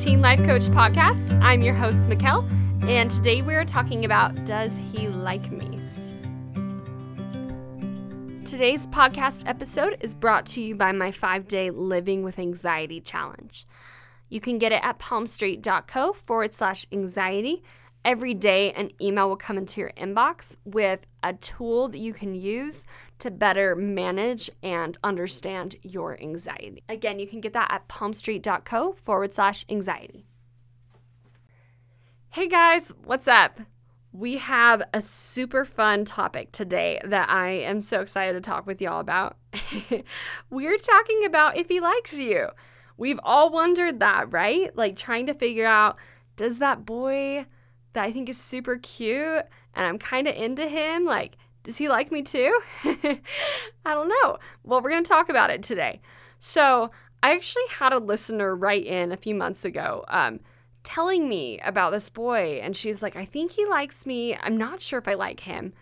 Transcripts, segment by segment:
Teen Life Coach Podcast. I'm your host, Mikkel, and today we're talking about Does He Like Me? Today's podcast episode is brought to you by my five day Living with Anxiety Challenge. You can get it at palmstreet.co forward slash anxiety. Every day, an email will come into your inbox with a tool that you can use to better manage and understand your anxiety. Again, you can get that at palmstreet.co forward slash anxiety. Hey guys, what's up? We have a super fun topic today that I am so excited to talk with y'all about. We're talking about if he likes you. We've all wondered that, right? Like trying to figure out does that boy that I think is super cute and I'm kind of into him, like, does he like me too? I don't know. Well, we're going to talk about it today. So, I actually had a listener write in a few months ago um, telling me about this boy, and she's like, I think he likes me. I'm not sure if I like him.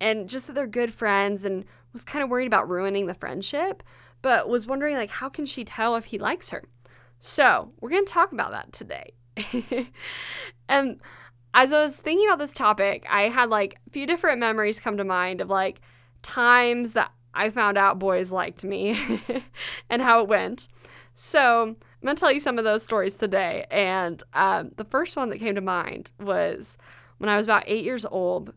And just that they're good friends, and was kind of worried about ruining the friendship, but was wondering, like, how can she tell if he likes her? So, we're going to talk about that today. and as I was thinking about this topic, I had like a few different memories come to mind of like times that I found out boys liked me and how it went. So I'm gonna tell you some of those stories today. And um, the first one that came to mind was when I was about eight years old,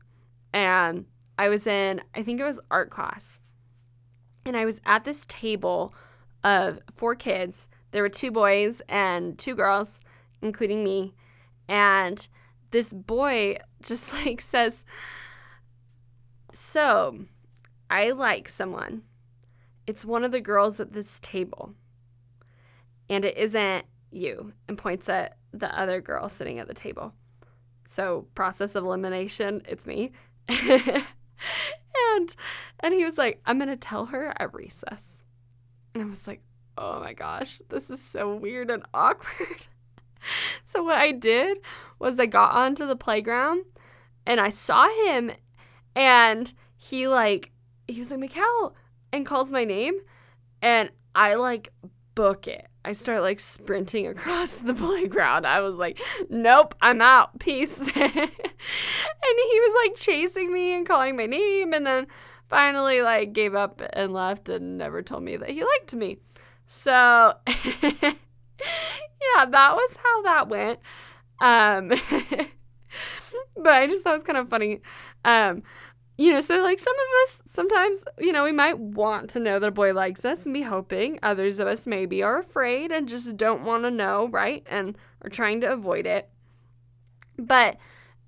and I was in I think it was art class, and I was at this table of four kids. There were two boys and two girls, including me, and this boy just like says, So, I like someone. It's one of the girls at this table. And it isn't you, and points at the other girl sitting at the table. So, process of elimination, it's me. and and he was like, I'm gonna tell her at recess. And I was like, oh my gosh, this is so weird and awkward. so what I did was I got onto the playground and I saw him and he like he was like Mikkel and calls my name and I like book it. I start like sprinting across the playground. I was like, nope, I'm out. Peace. and he was like chasing me and calling my name and then finally like gave up and left and never told me that he liked me. So yeah, that was how that went. Um, but I just thought it was kind of funny. Um, you know, so like some of us sometimes, you know, we might want to know that a boy likes us and be hoping. Others of us maybe are afraid and just don't want to know, right? And are trying to avoid it. But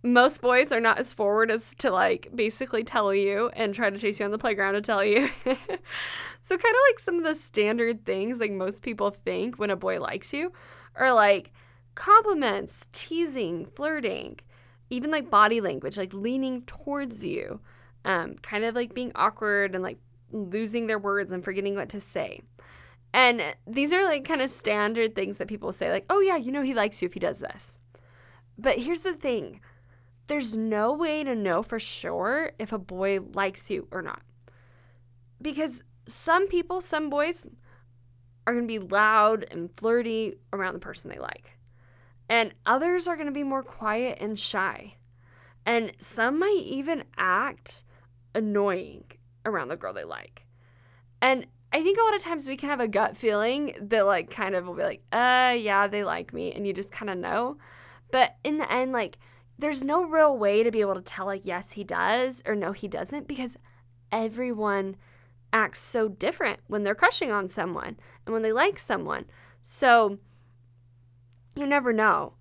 most boys are not as forward as to like basically tell you and try to chase you on the playground to tell you. so kind of like some of the standard things like most people think when a boy likes you are like compliments, teasing, flirting, even like body language, like leaning towards you, um, kind of like being awkward and like losing their words and forgetting what to say. And these are like kind of standard things that people say, like, oh yeah, you know, he likes you if he does this. But here's the thing there's no way to know for sure if a boy likes you or not. Because some people, some boys, are going to be loud and flirty around the person they like. And others are going to be more quiet and shy. And some might even act annoying around the girl they like. And I think a lot of times we can have a gut feeling that, like, kind of will be like, uh, yeah, they like me. And you just kind of know. But in the end, like, there's no real way to be able to tell like yes he does or no he doesn't because everyone acts so different when they're crushing on someone and when they like someone. So you never know.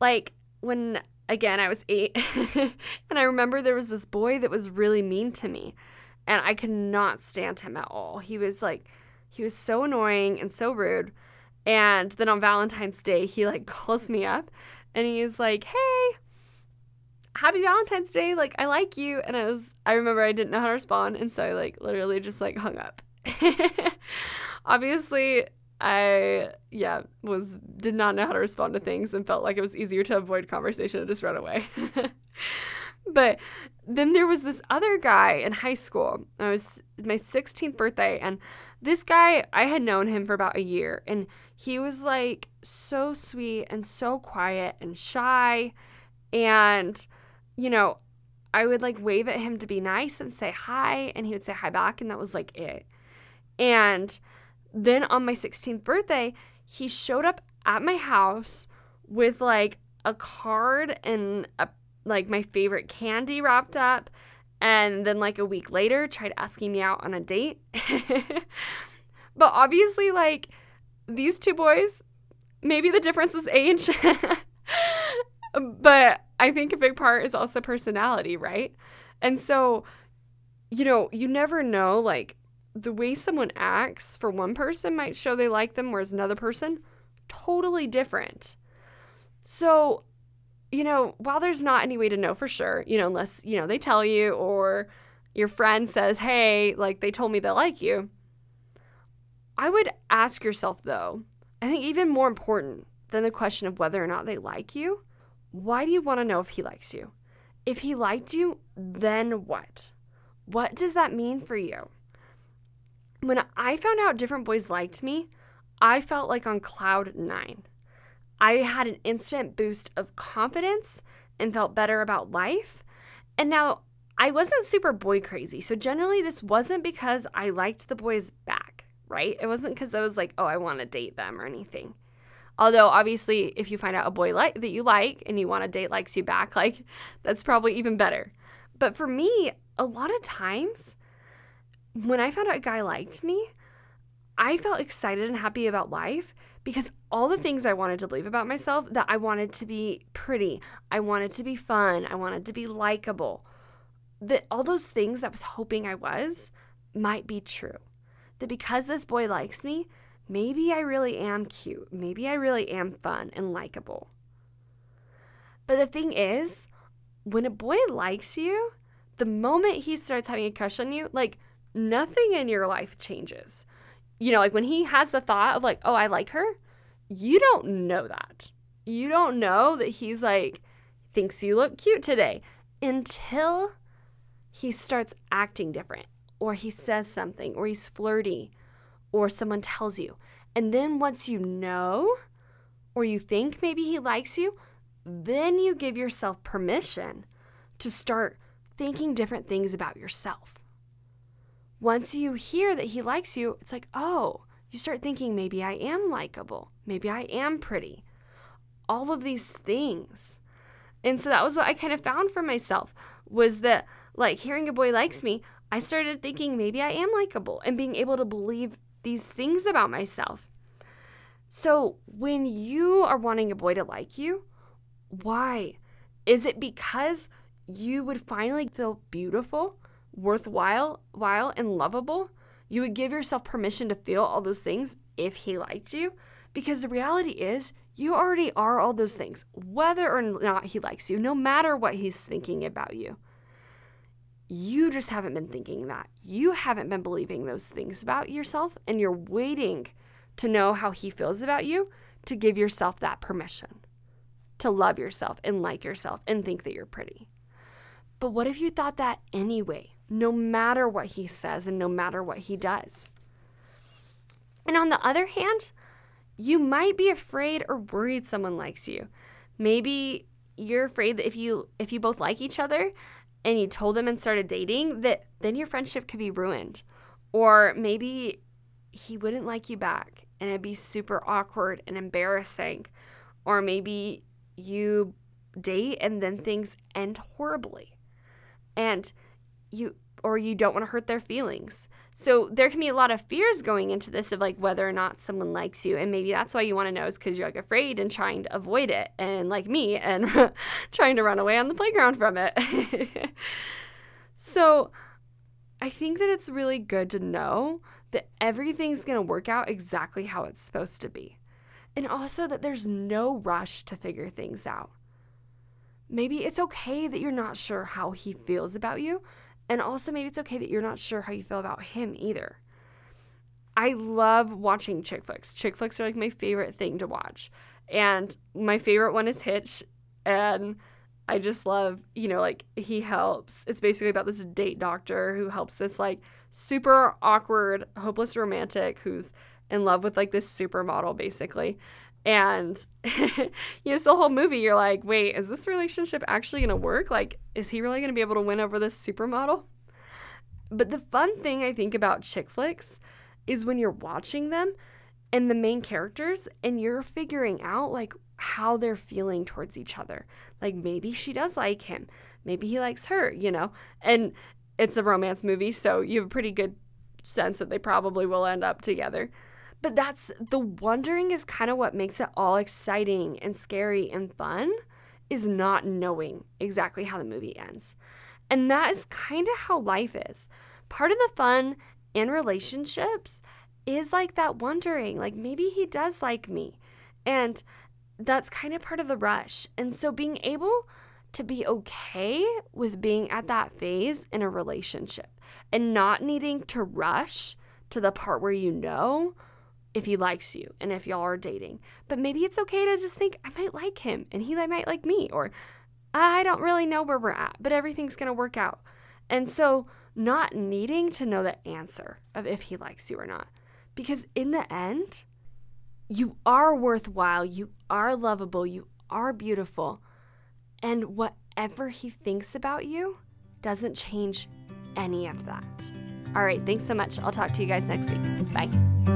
Like when again I was 8 and I remember there was this boy that was really mean to me and I could not stand him at all. He was like he was so annoying and so rude. And then on Valentine's Day, he like calls me up and he's like, "Hey, happy Valentine's Day. Like, I like you. And I was, I remember I didn't know how to respond. And so I like literally just like hung up. Obviously, I, yeah, was, did not know how to respond to things and felt like it was easier to avoid conversation and just run away. but then there was this other guy in high school. I was my 16th birthday and this guy, I had known him for about a year and he was like so sweet and so quiet and shy and you know, I would like wave at him to be nice and say hi and he would say hi back and that was like it. And then on my 16th birthday, he showed up at my house with like a card and a like my favorite candy wrapped up and then like a week later tried asking me out on a date. but obviously like these two boys maybe the difference is age. but I think a big part is also personality, right? And so you know, you never know like the way someone acts for one person might show they like them whereas another person totally different. So you know, while there's not any way to know for sure, you know, unless, you know, they tell you or your friend says, hey, like they told me they like you, I would ask yourself, though, I think even more important than the question of whether or not they like you, why do you want to know if he likes you? If he liked you, then what? What does that mean for you? When I found out different boys liked me, I felt like on cloud nine. I had an instant boost of confidence and felt better about life. And now I wasn't super boy crazy. So generally, this wasn't because I liked the boys back, right? It wasn't because I was like, oh, I want to date them or anything. Although, obviously, if you find out a boy like that you like and you want to date likes you back, like that's probably even better. But for me, a lot of times when I found out a guy liked me, I felt excited and happy about life because all the things I wanted to believe about myself that I wanted to be pretty, I wanted to be fun, I wanted to be likable, that all those things that I was hoping I was might be true. That because this boy likes me, maybe I really am cute, maybe I really am fun and likable. But the thing is, when a boy likes you, the moment he starts having a crush on you, like nothing in your life changes you know, like when he has the thought of like, oh, I like her, you don't know that. You don't know that he's like, thinks you look cute today until he starts acting different or he says something or he's flirty or someone tells you. And then once you know or you think maybe he likes you, then you give yourself permission to start thinking different things about yourself once you hear that he likes you, it's like, oh, you start thinking maybe I am likable. Maybe I am pretty. All of these things. And so that was what I kind of found for myself was that like hearing a boy likes me, I started thinking maybe I am likable and being able to believe these things about myself. So when you are wanting a boy to like you, why? Is it because you would finally feel beautiful? worthwhile while and lovable, you would give yourself permission to feel all those things if he liked you. Because the reality is, you already are all those things, whether or not he likes you, no matter what he's thinking about you. You just haven't been thinking that. You haven't been believing those things about yourself, and you're waiting to know how he feels about you to give yourself that permission to love yourself and like yourself and think that you're pretty. But what if you thought that anyway? no matter what he says and no matter what he does. And on the other hand, you might be afraid or worried someone likes you. Maybe you're afraid that if you if you both like each other and you told them and started dating that then your friendship could be ruined. Or maybe he wouldn't like you back and it'd be super awkward and embarrassing. Or maybe you date and then things end horribly. And you or you don't want to hurt their feelings. So there can be a lot of fears going into this of like whether or not someone likes you. And maybe that's why you want to know is because you're like afraid and trying to avoid it. And like me, and trying to run away on the playground from it. so I think that it's really good to know that everything's going to work out exactly how it's supposed to be. And also that there's no rush to figure things out. Maybe it's okay that you're not sure how he feels about you and also, maybe it's okay that you're not sure how you feel about him either. I love watching chick flicks. Chick flicks are like my favorite thing to watch. And my favorite one is Hitch. And I just love, you know, like he helps. It's basically about this date doctor who helps this like super awkward, hopeless romantic who's in love with like this supermodel basically. And you know, so the whole movie you're like, wait, is this relationship actually gonna work? Like, is he really gonna be able to win over this supermodel? But the fun thing I think about chick flicks is when you're watching them and the main characters and you're figuring out like how they're feeling towards each other. Like maybe she does like him, maybe he likes her, you know? And it's a romance movie, so you have a pretty good sense that they probably will end up together. But that's the wondering is kind of what makes it all exciting and scary and fun is not knowing exactly how the movie ends. And that is kind of how life is. Part of the fun in relationships is like that wondering, like maybe he does like me. And that's kind of part of the rush. And so being able to be okay with being at that phase in a relationship and not needing to rush to the part where you know if he likes you and if y'all are dating. But maybe it's okay to just think, I might like him and he might like me, or I don't really know where we're at, but everything's going to work out. And so, not needing to know the answer of if he likes you or not. Because in the end, you are worthwhile, you are lovable, you are beautiful. And whatever he thinks about you doesn't change any of that. All right, thanks so much. I'll talk to you guys next week. Bye.